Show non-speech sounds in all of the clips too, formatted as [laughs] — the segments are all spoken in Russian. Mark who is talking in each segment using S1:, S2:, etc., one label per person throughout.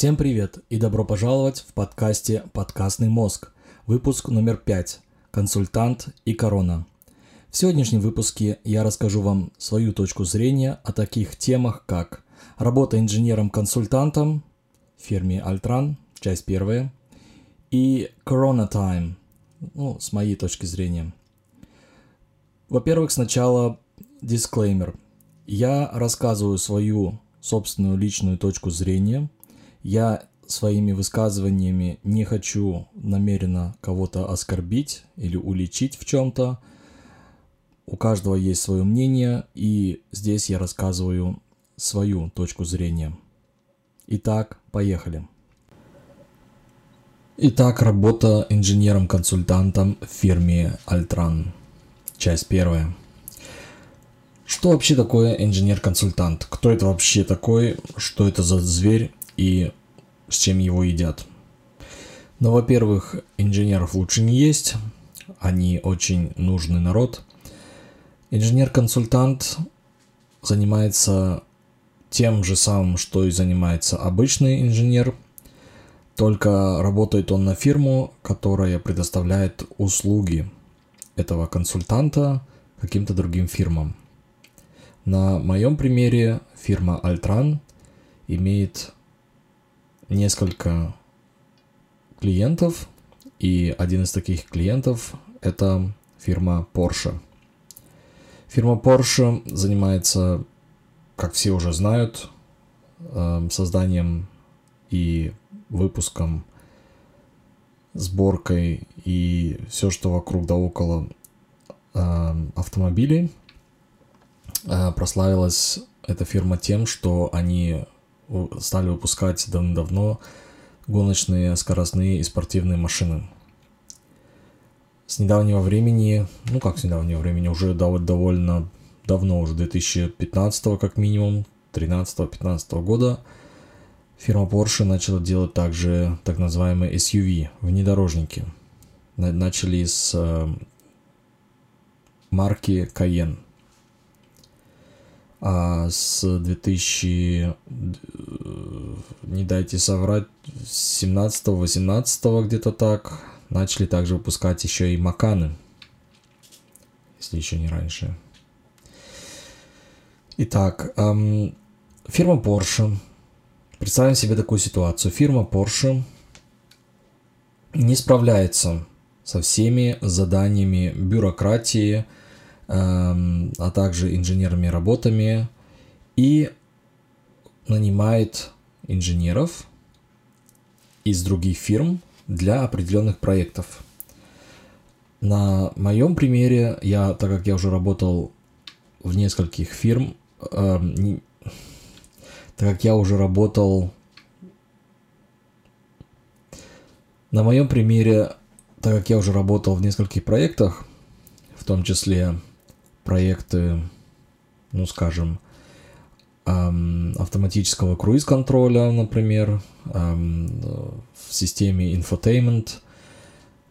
S1: Всем привет и добро пожаловать в подкасте «Подкастный мозг», выпуск номер 5 «Консультант и корона». В сегодняшнем выпуске я расскажу вам свою точку зрения о таких темах, как работа инженером-консультантом в фирме Альтран, часть первая, и Corona Time, ну, с моей точки зрения. Во-первых, сначала дисклеймер. Я рассказываю свою собственную личную точку зрения – я своими высказываниями не хочу намеренно кого-то оскорбить или уличить в чем-то. У каждого есть свое мнение, и здесь я рассказываю свою точку зрения. Итак, поехали. Итак, работа инженером-консультантом в фирме Альтран. Часть первая. Что вообще такое инженер-консультант? Кто это вообще такой? Что это за зверь? И с чем его едят. Но, во-первых, инженеров лучше не есть, они очень нужный народ. Инженер-консультант занимается тем же самым, что и занимается обычный инженер, только работает он на фирму, которая предоставляет услуги этого консультанта каким-то другим фирмам. На моем примере фирма Альтран имеет несколько клиентов, и один из таких клиентов – это фирма Porsche. Фирма Porsche занимается, как все уже знают, эм, созданием и выпуском, сборкой и все, что вокруг да около эм, автомобилей. Э, прославилась эта фирма тем, что они стали выпускать давно-давно гоночные, скоростные и спортивные машины. С недавнего времени, ну как с недавнего времени, уже довольно давно, уже 2015 как минимум, 13-15 года, фирма Porsche начала делать также так называемые SUV, внедорожники. Начали с э, марки Cayenne – а с 2000, не дайте соврать, 17-18 где-то так, начали также выпускать еще и Маканы, если еще не раньше. Итак, эм, фирма Porsche. Представим себе такую ситуацию. Фирма Porsche не справляется со всеми заданиями бюрократии, а также инженерными работами и нанимает инженеров из других фирм для определенных проектов. На моем примере, я, так как я уже работал в нескольких фирм, э, не, так как я уже работал на моем примере, так как я уже работал в нескольких проектах, в том числе проекты, ну скажем, автоматического круиз-контроля, например, в системе infotainment,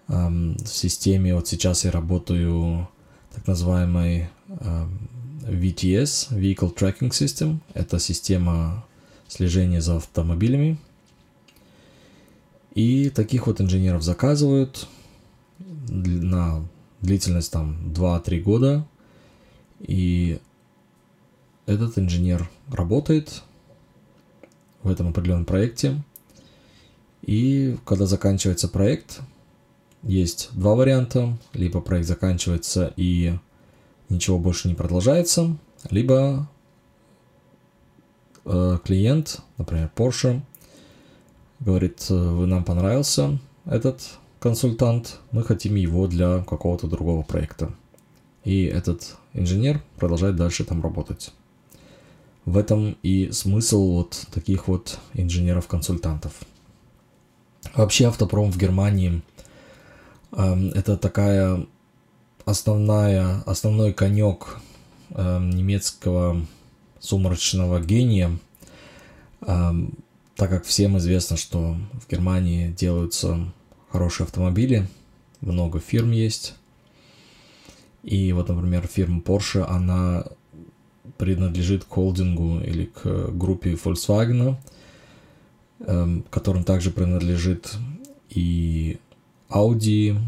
S1: в системе, вот сейчас я работаю так называемой VTS, Vehicle Tracking System, это система слежения за автомобилями. И таких вот инженеров заказывают на длительность там 2-3 года – и этот инженер работает в этом определенном проекте. И когда заканчивается проект, есть два варианта. Либо проект заканчивается и ничего больше не продолжается, либо э, клиент, например, Porsche, говорит, вы нам понравился этот консультант, мы хотим его для какого-то другого проекта. И этот инженер продолжает дальше там работать. В этом и смысл вот таких вот инженеров-консультантов. Вообще автопром в Германии э, это такая основная, основной конек э, немецкого сумрачного гения, э, так как всем известно, что в Германии делаются хорошие автомобили, много фирм есть, и вот, например, фирма Porsche, она принадлежит к холдингу или к группе Volkswagen. эм, которым также принадлежит и Audi,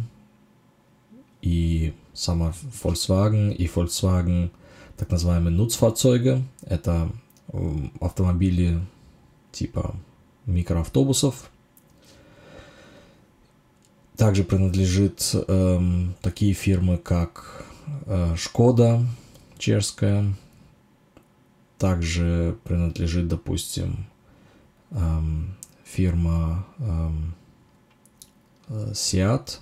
S1: и сама Volkswagen, и Volkswagen так называемые Nutzfahrzeuge. Это эм, автомобили типа микроавтобусов. Также принадлежит эм, такие фирмы, как э, Шкода чешская. Также принадлежит, допустим, эм, фирма эм, Seat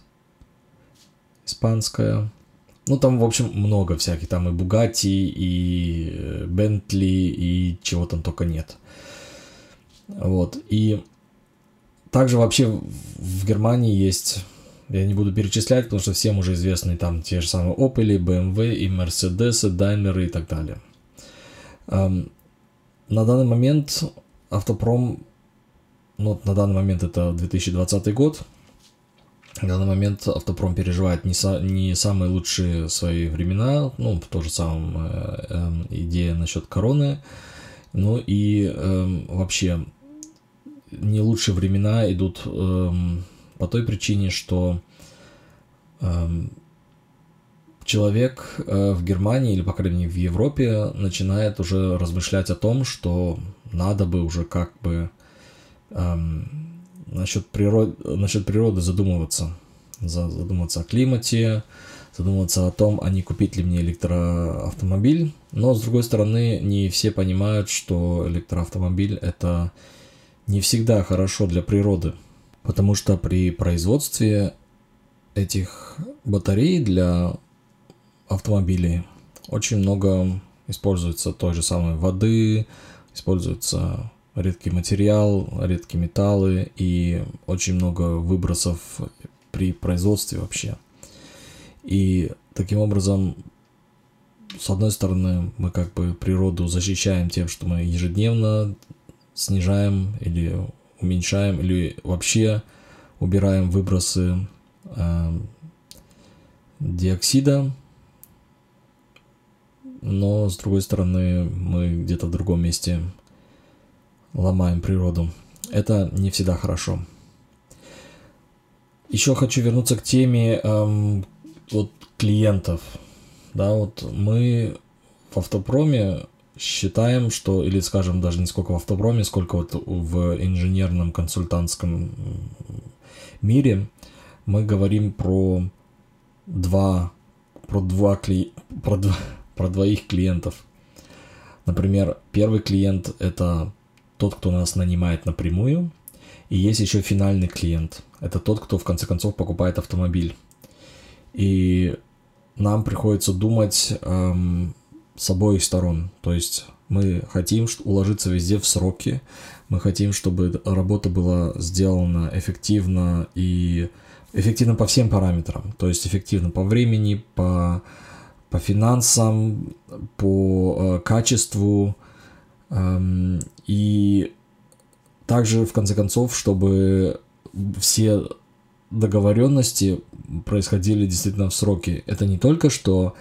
S1: испанская. Ну, там, в общем, много всяких. Там и Bugatti, и Bentley, и чего там только нет. Вот. И также вообще в Германии есть, я не буду перечислять, потому что всем уже известны там те же самые Opel, BMW, и Mercedes, Daimler и так далее. На данный момент автопром, ну, на данный момент это 2020 год, на данный момент автопром переживает не, са, не самые лучшие свои времена, ну, в то же самое э, э, идея насчет короны, ну и э, вообще не лучшие времена идут э, по той причине, что э, человек э, в Германии или, по крайней мере, в Европе начинает уже размышлять о том, что надо бы уже как бы э, насчет, природ... насчет природы задумываться. Задумываться о климате, задумываться о том, а не купить ли мне электроавтомобиль. Но, с другой стороны, не все понимают, что электроавтомобиль – это не всегда хорошо для природы, потому что при производстве этих батарей для автомобилей очень много используется той же самой воды, используется редкий материал, редкие металлы и очень много выбросов при производстве вообще. И таким образом, с одной стороны, мы как бы природу защищаем тем, что мы ежедневно снижаем или уменьшаем, или вообще убираем выбросы э, диоксида, но с другой стороны мы где-то в другом месте ломаем природу. Это не всегда хорошо. Еще хочу вернуться к теме эм, вот клиентов. Да, вот мы в автопроме считаем, что, или скажем, даже не сколько в автопроме, сколько вот в инженерном консультантском мире, мы говорим про два, про два, кли, про, два, про двоих клиентов. Например, первый клиент это тот, кто нас нанимает напрямую, и есть еще финальный клиент. Это тот, кто в конце концов покупает автомобиль. И нам приходится думать эм, с обоих сторон. То есть мы хотим уложиться везде в сроки, мы хотим, чтобы работа была сделана эффективно и эффективно по всем параметрам. То есть эффективно по времени, по, по финансам, по э, качеству. Эм, и также, в конце концов, чтобы все договоренности происходили действительно в сроки. Это не только что,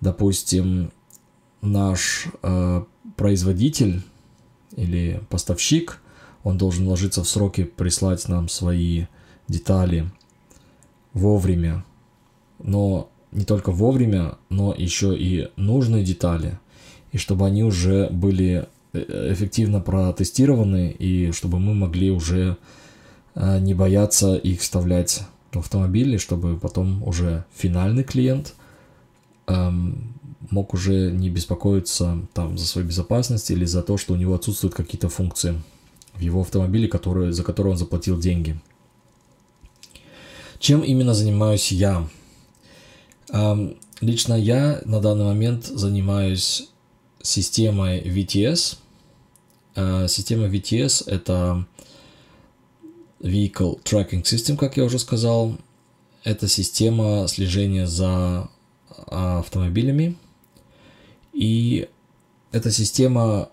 S1: допустим, наш э, производитель или поставщик, он должен ложиться в сроки прислать нам свои детали вовремя. Но не только вовремя, но еще и нужные детали. И чтобы они уже были э, эффективно протестированы, и чтобы мы могли уже э, не бояться их вставлять в автомобили, чтобы потом уже финальный клиент эм, мог уже не беспокоиться там за свою безопасность или за то, что у него отсутствуют какие-то функции в его автомобиле, которые, за которые он заплатил деньги. Чем именно занимаюсь я? Лично я на данный момент занимаюсь системой VTS. А, система VTS это Vehicle Tracking System, как я уже сказал. Это система слежения за автомобилями. И эта система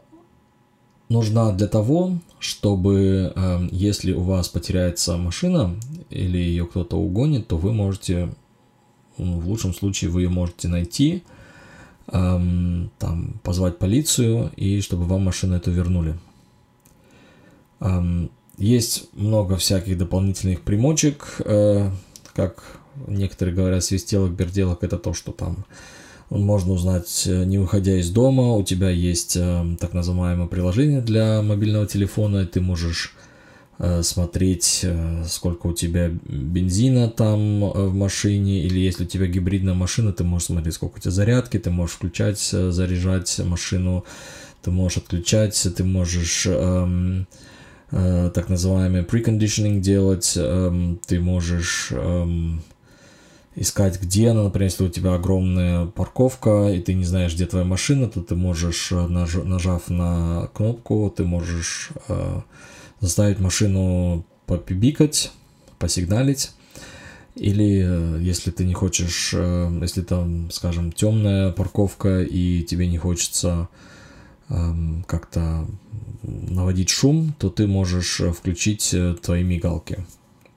S1: нужна для того, чтобы э, если у вас потеряется машина или ее кто-то угонит, то вы можете, в лучшем случае вы ее можете найти, э, там, позвать полицию и чтобы вам машину эту вернули. Э, есть много всяких дополнительных примочек, э, как некоторые говорят, свистелок, берделок, это то, что там можно узнать, э, не выходя из дома. У тебя есть э, так называемое приложение для мобильного телефона, и ты можешь э, смотреть, сколько у тебя бензина там в машине, или если у тебя гибридная машина, ты можешь смотреть, сколько у тебя зарядки, ты можешь включать, заряжать машину, ты можешь отключать, ты можешь эм, так называемый preconditioning делать, эм, ты можешь эм, искать, где она, например, если у тебя огромная парковка, и ты не знаешь, где твоя машина, то ты можешь, э, наж, нажав на кнопку, ты можешь э, заставить машину попибикать, посигналить. Или э, если ты не хочешь, э, если там, скажем, темная парковка и тебе не хочется э, как-то наводить шум, то ты можешь э, включить твои мигалки,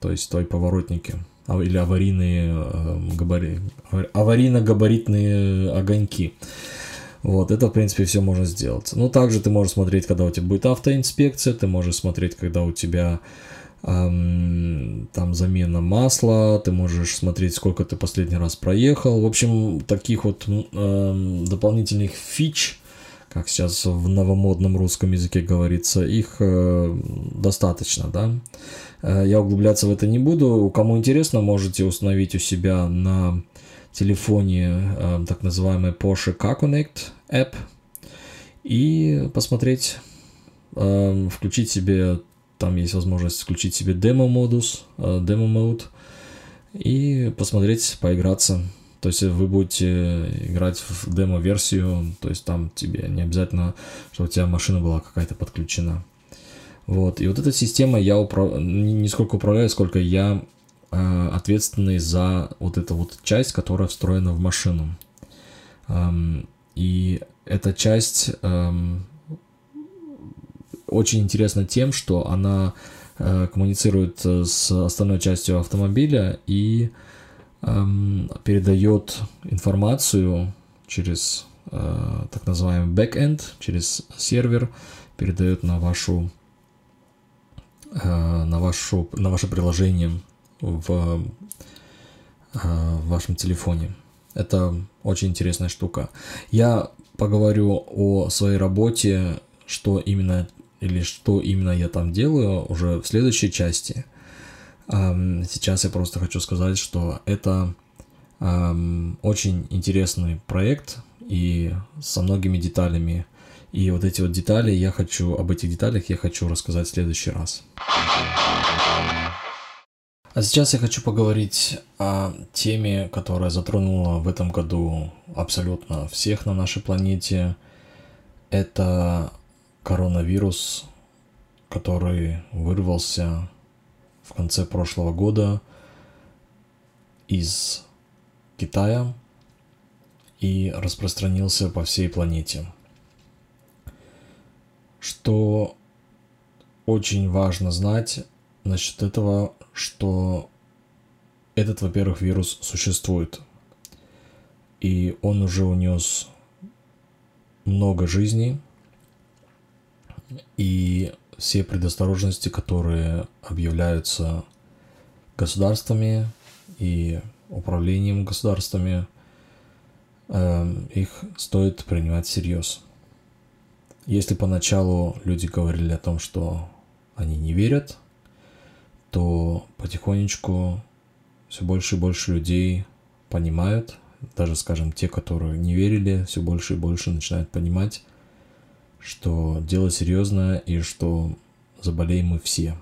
S1: то есть твои поворотники или аварийные э, габари... аварийно-габаритные огоньки. Вот, это, в принципе, все можно сделать. Ну, также ты можешь смотреть, когда у тебя будет автоинспекция, ты можешь смотреть, когда у тебя эм, там замена масла, ты можешь смотреть, сколько ты последний раз проехал. В общем, таких вот эм, дополнительных фич, как сейчас в новомодном русском языке говорится, их э, достаточно, да. Э, я углубляться в это не буду. Кому интересно, можете установить у себя на телефоне э, так называемый Porsche Car Connect App и посмотреть, э, включить себе, там есть возможность включить себе демо-модус, демо-мод, и посмотреть, поиграться. То есть вы будете играть в демо-версию, то есть там тебе не обязательно, чтобы у тебя машина была какая-то подключена. Вот. И вот эта система я управ... не сколько управляю, сколько я э, ответственный за вот эту вот часть, которая встроена в машину. Эм, и эта часть эм, очень интересна тем, что она э, коммуницирует с остальной частью автомобиля и эм, передает информацию через э, так называемый backend, через сервер, передает на вашу Э, на, вашу, на ваше приложение в, э, в вашем телефоне. Это очень интересная штука. Я поговорю о своей работе, что именно или что именно я там делаю уже в следующей части. Сейчас я просто хочу сказать, что это очень интересный проект и со многими деталями, и вот эти вот детали я хочу, об этих деталях я хочу рассказать в следующий раз. А сейчас я хочу поговорить о теме, которая затронула в этом году абсолютно всех на нашей планете. Это коронавирус, который вырвался в конце прошлого года из Китая и распространился по всей планете что очень важно знать насчет этого, что этот, во-первых, вирус существует. И он уже унес много жизней. И все предосторожности, которые объявляются государствами и управлением государствами, эм, их стоит принимать всерьез. Если поначалу люди говорили о том, что они не верят, то потихонечку все больше и больше людей понимают, даже, скажем, те, которые не верили, все больше и больше начинают понимать, что дело серьезное и что заболеем мы все.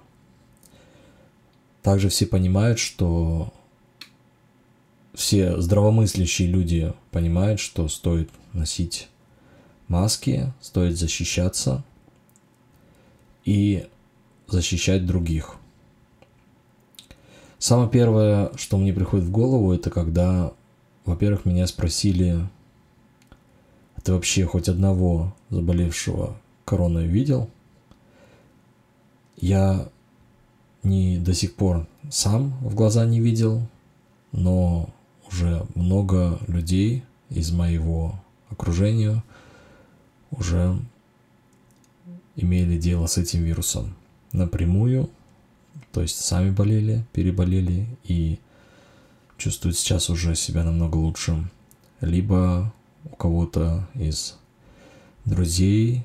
S1: Также все понимают, что все здравомыслящие люди понимают, что стоит носить маски, стоит защищаться и защищать других. Самое первое, что мне приходит в голову, это когда, во-первых, меня спросили, «А ты вообще хоть одного заболевшего короной видел? Я не до сих пор сам в глаза не видел, но уже много людей из моего окружения уже имели дело с этим вирусом. напрямую, то есть сами болели, переболели и чувствуют сейчас уже себя намного лучше, либо кого-то из друзей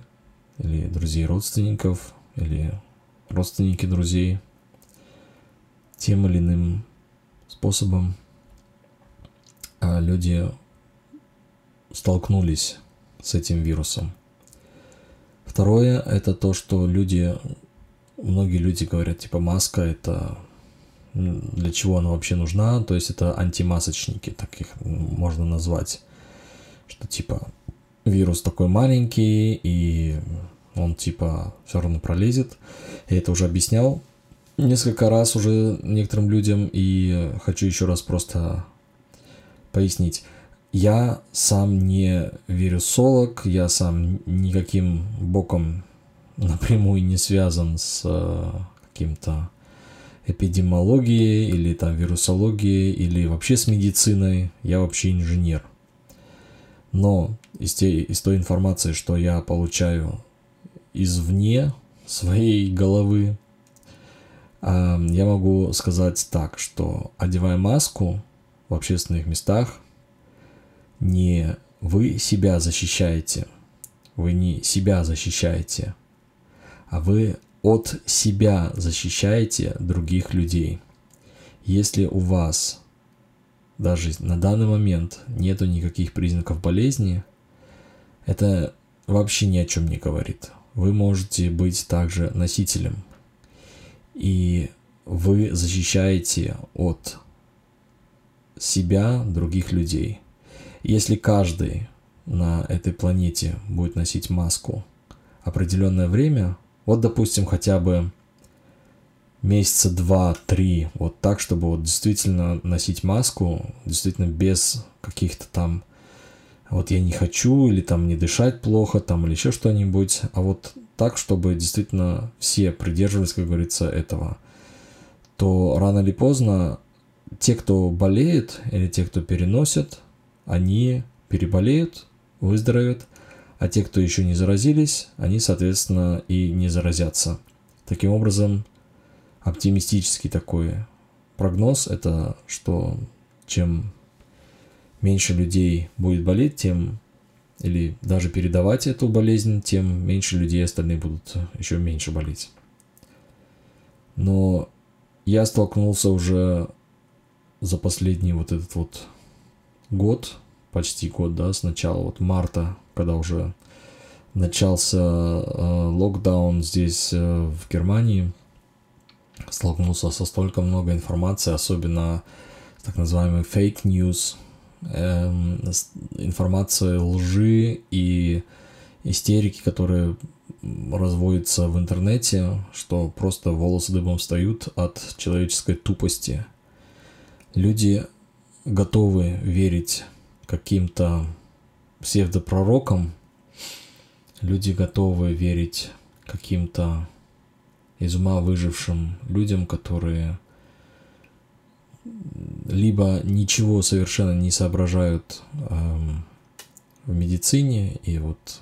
S1: или друзей родственников или родственники друзей тем или иным способом а люди столкнулись с этим вирусом. Второе – это то, что люди, многие люди говорят, типа, маска – это для чего она вообще нужна, то есть это антимасочники, так их можно назвать, что типа вирус такой маленький, и он типа все равно пролезет. Я это уже объяснял несколько раз уже некоторым людям, и хочу еще раз просто пояснить. Я сам не вирусолог, я сам никаким боком [laughs] напрямую не связан с э, каким-то эпидемиологией или там вирусологией или вообще с медициной. Я вообще инженер. Но из, те, из той информации, что я получаю извне своей головы, я могу сказать так, что одевая маску в общественных местах, не вы себя защищаете, вы не себя защищаете, а вы от себя защищаете других людей. Если у вас даже на данный момент нету никаких признаков болезни, это вообще ни о чем не говорит. Вы можете быть также носителем. И вы защищаете от себя других людей. Если каждый на этой планете будет носить маску определенное время, вот допустим хотя бы месяца два-три, вот так, чтобы вот действительно носить маску, действительно без каких-то там вот я не хочу, или там не дышать плохо, там, или еще что-нибудь, а вот так, чтобы действительно все придерживались, как говорится, этого, то рано или поздно те, кто болеет, или те, кто переносит, они переболеют, выздоровеют, а те, кто еще не заразились, они, соответственно, и не заразятся. Таким образом, оптимистический такой прогноз – это что чем меньше людей будет болеть, тем или даже передавать эту болезнь, тем меньше людей остальные будут еще меньше болеть. Но я столкнулся уже за последний вот этот вот год, почти год, да, с начала вот марта, когда уже начался э, локдаун здесь, э, в Германии, столкнулся со столько много информации, особенно так называемый fake news, э, информация лжи и истерики, которые разводятся в интернете, что просто волосы дыбом встают от человеческой тупости. Люди готовы верить каким-то псевдопророкам, люди готовы верить каким-то из ума выжившим людям, которые либо ничего совершенно не соображают эм, в медицине и вот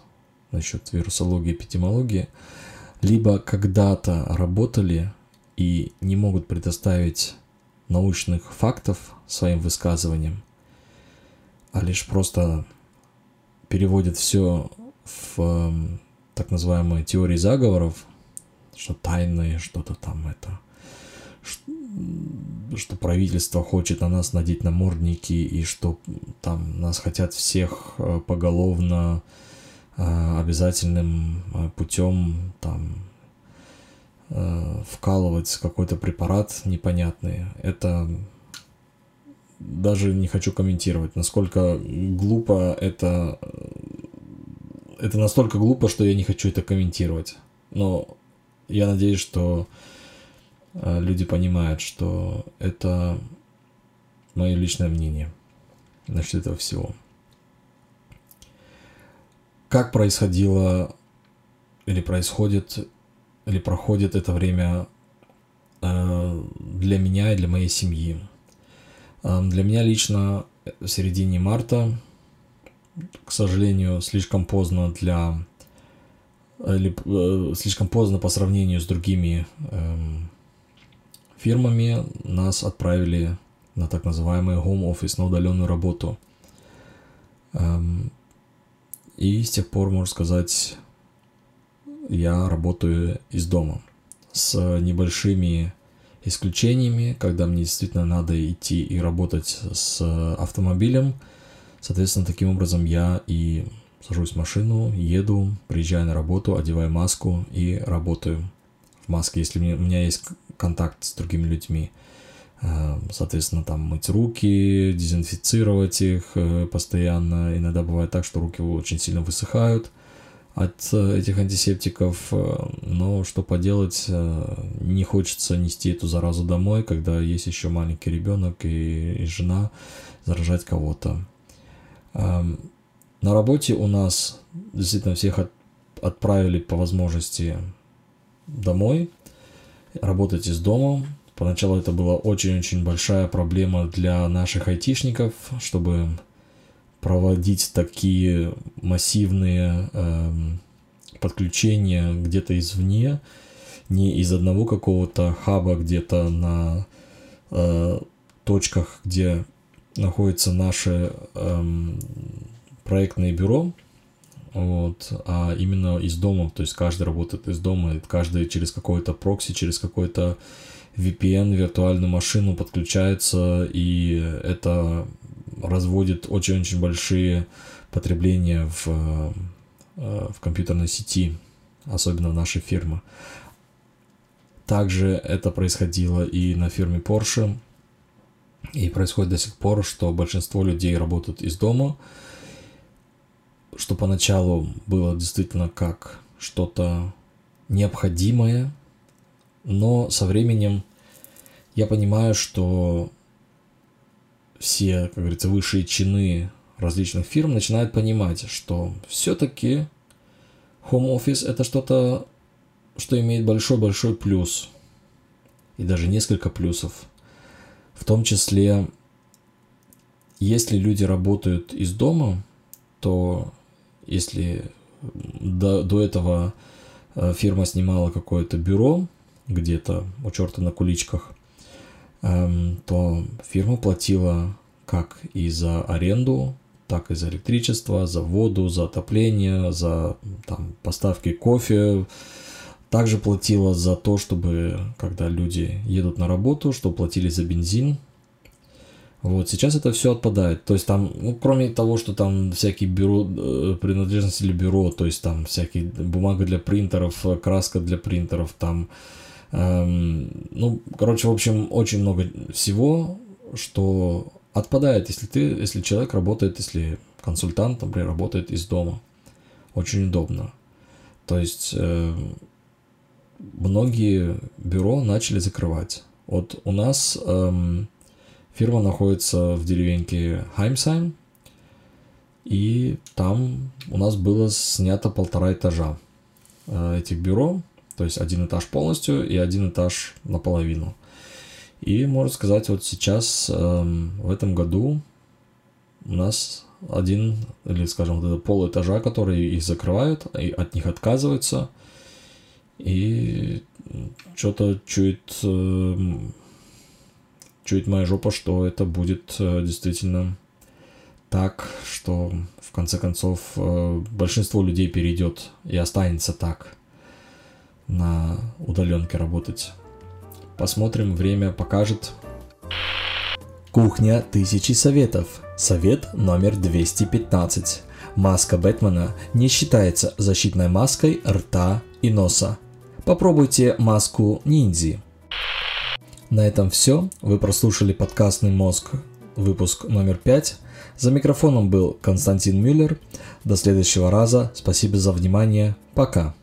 S1: насчет вирусологии, эпидемиологии, либо когда-то работали и не могут предоставить научных фактов своим высказыванием, а лишь просто переводит все в эм, так называемые теории заговоров, что тайные, что-то там это, что правительство хочет на нас надеть намордники и что там нас хотят всех э, поголовно э, обязательным э, путем там вкалывать какой-то препарат непонятный. Это даже не хочу комментировать, насколько глупо это... Это настолько глупо, что я не хочу это комментировать. Но я надеюсь, что э, люди понимают, что это мое личное мнение насчет этого всего. Как происходило или происходит или проходит это время э, для меня и для моей семьи. Э, для меня лично в середине марта, к сожалению, слишком поздно для или э, слишком поздно по сравнению с другими э, фирмами нас отправили на так называемый home office, на удаленную работу. Эм, и с тех пор, можно сказать, я работаю из дома с небольшими исключениями, когда мне действительно надо идти и работать с автомобилем. Соответственно, таким образом я и сажусь в машину, еду, приезжаю на работу, одеваю маску и работаю в маске, если у меня есть контакт с другими людьми. Э, соответственно, там мыть руки, дезинфицировать их э, постоянно. Иногда бывает так, что руки очень сильно высыхают от э, этих антисептиков, но что поделать, не хочется нести эту заразу домой, когда есть еще маленький ребенок и, и жена, заражать кого-то. На работе у нас действительно всех от, отправили по возможности домой, работать из дома. Поначалу это была очень-очень большая проблема для наших айтишников, чтобы проводить такие массивные э, подключения где-то извне, не из одного какого-то хаба где-то на э, точках, где находится наше э, проектное бюро, вот, а именно из дома, то есть каждый работает из дома, каждый через какой-то прокси, через какой-то VPN, виртуальную машину подключается, и это разводит очень-очень большие потребления в, э, в компьютерной сети, особенно в нашей фирме. Также это происходило и на фирме Porsche, и происходит до сих пор, что большинство людей работают из дома, что поначалу было действительно как что-то необходимое, но со временем я понимаю, что все, как говорится, высшие чины различных фирм начинают понимать, что все-таки home office это что-то, что имеет большой-большой плюс. И даже несколько плюсов. В том числе, если люди работают из дома, то если до, до этого э, фирма снимала какое-то бюро где-то у черта на куличках, эм, то фирма платила как и за аренду, так и за электричество, за воду, за отопление, за там, поставки кофе. Также платила за то, чтобы, когда люди едут на работу, что платили за бензин, вот, сейчас это все отпадает. То есть там, ну, кроме того, что там всякие бюро, э, принадлежности для бюро, то есть там всякие бумага для принтеров, э, краска для принтеров, там, эм, ну, короче, в общем, очень много всего, что отпадает, если ты, если человек работает, если консультант, например, работает из дома. Очень удобно. То есть э, многие бюро начали закрывать. Вот у нас эм, Фирма находится в деревеньке Хаймсайм, и там у нас было снято полтора этажа э, этих бюро, то есть один этаж полностью и один этаж наполовину. И можно сказать, вот сейчас эм, в этом году у нас один, или скажем, вот пол этажа, которые их закрывают, и от них отказываются. И что-то чуть эм, чует моя жопа, что это будет э, действительно так, что в конце концов э, большинство людей перейдет и останется так на удаленке работать. Посмотрим, время покажет. Кухня тысячи советов. Совет номер 215. Маска Бэтмена не считается защитной маской рта и носа. Попробуйте маску ниндзи. На этом все. Вы прослушали подкастный мозг, выпуск номер 5. За микрофоном был Константин Мюллер. До следующего раза. Спасибо за внимание. Пока.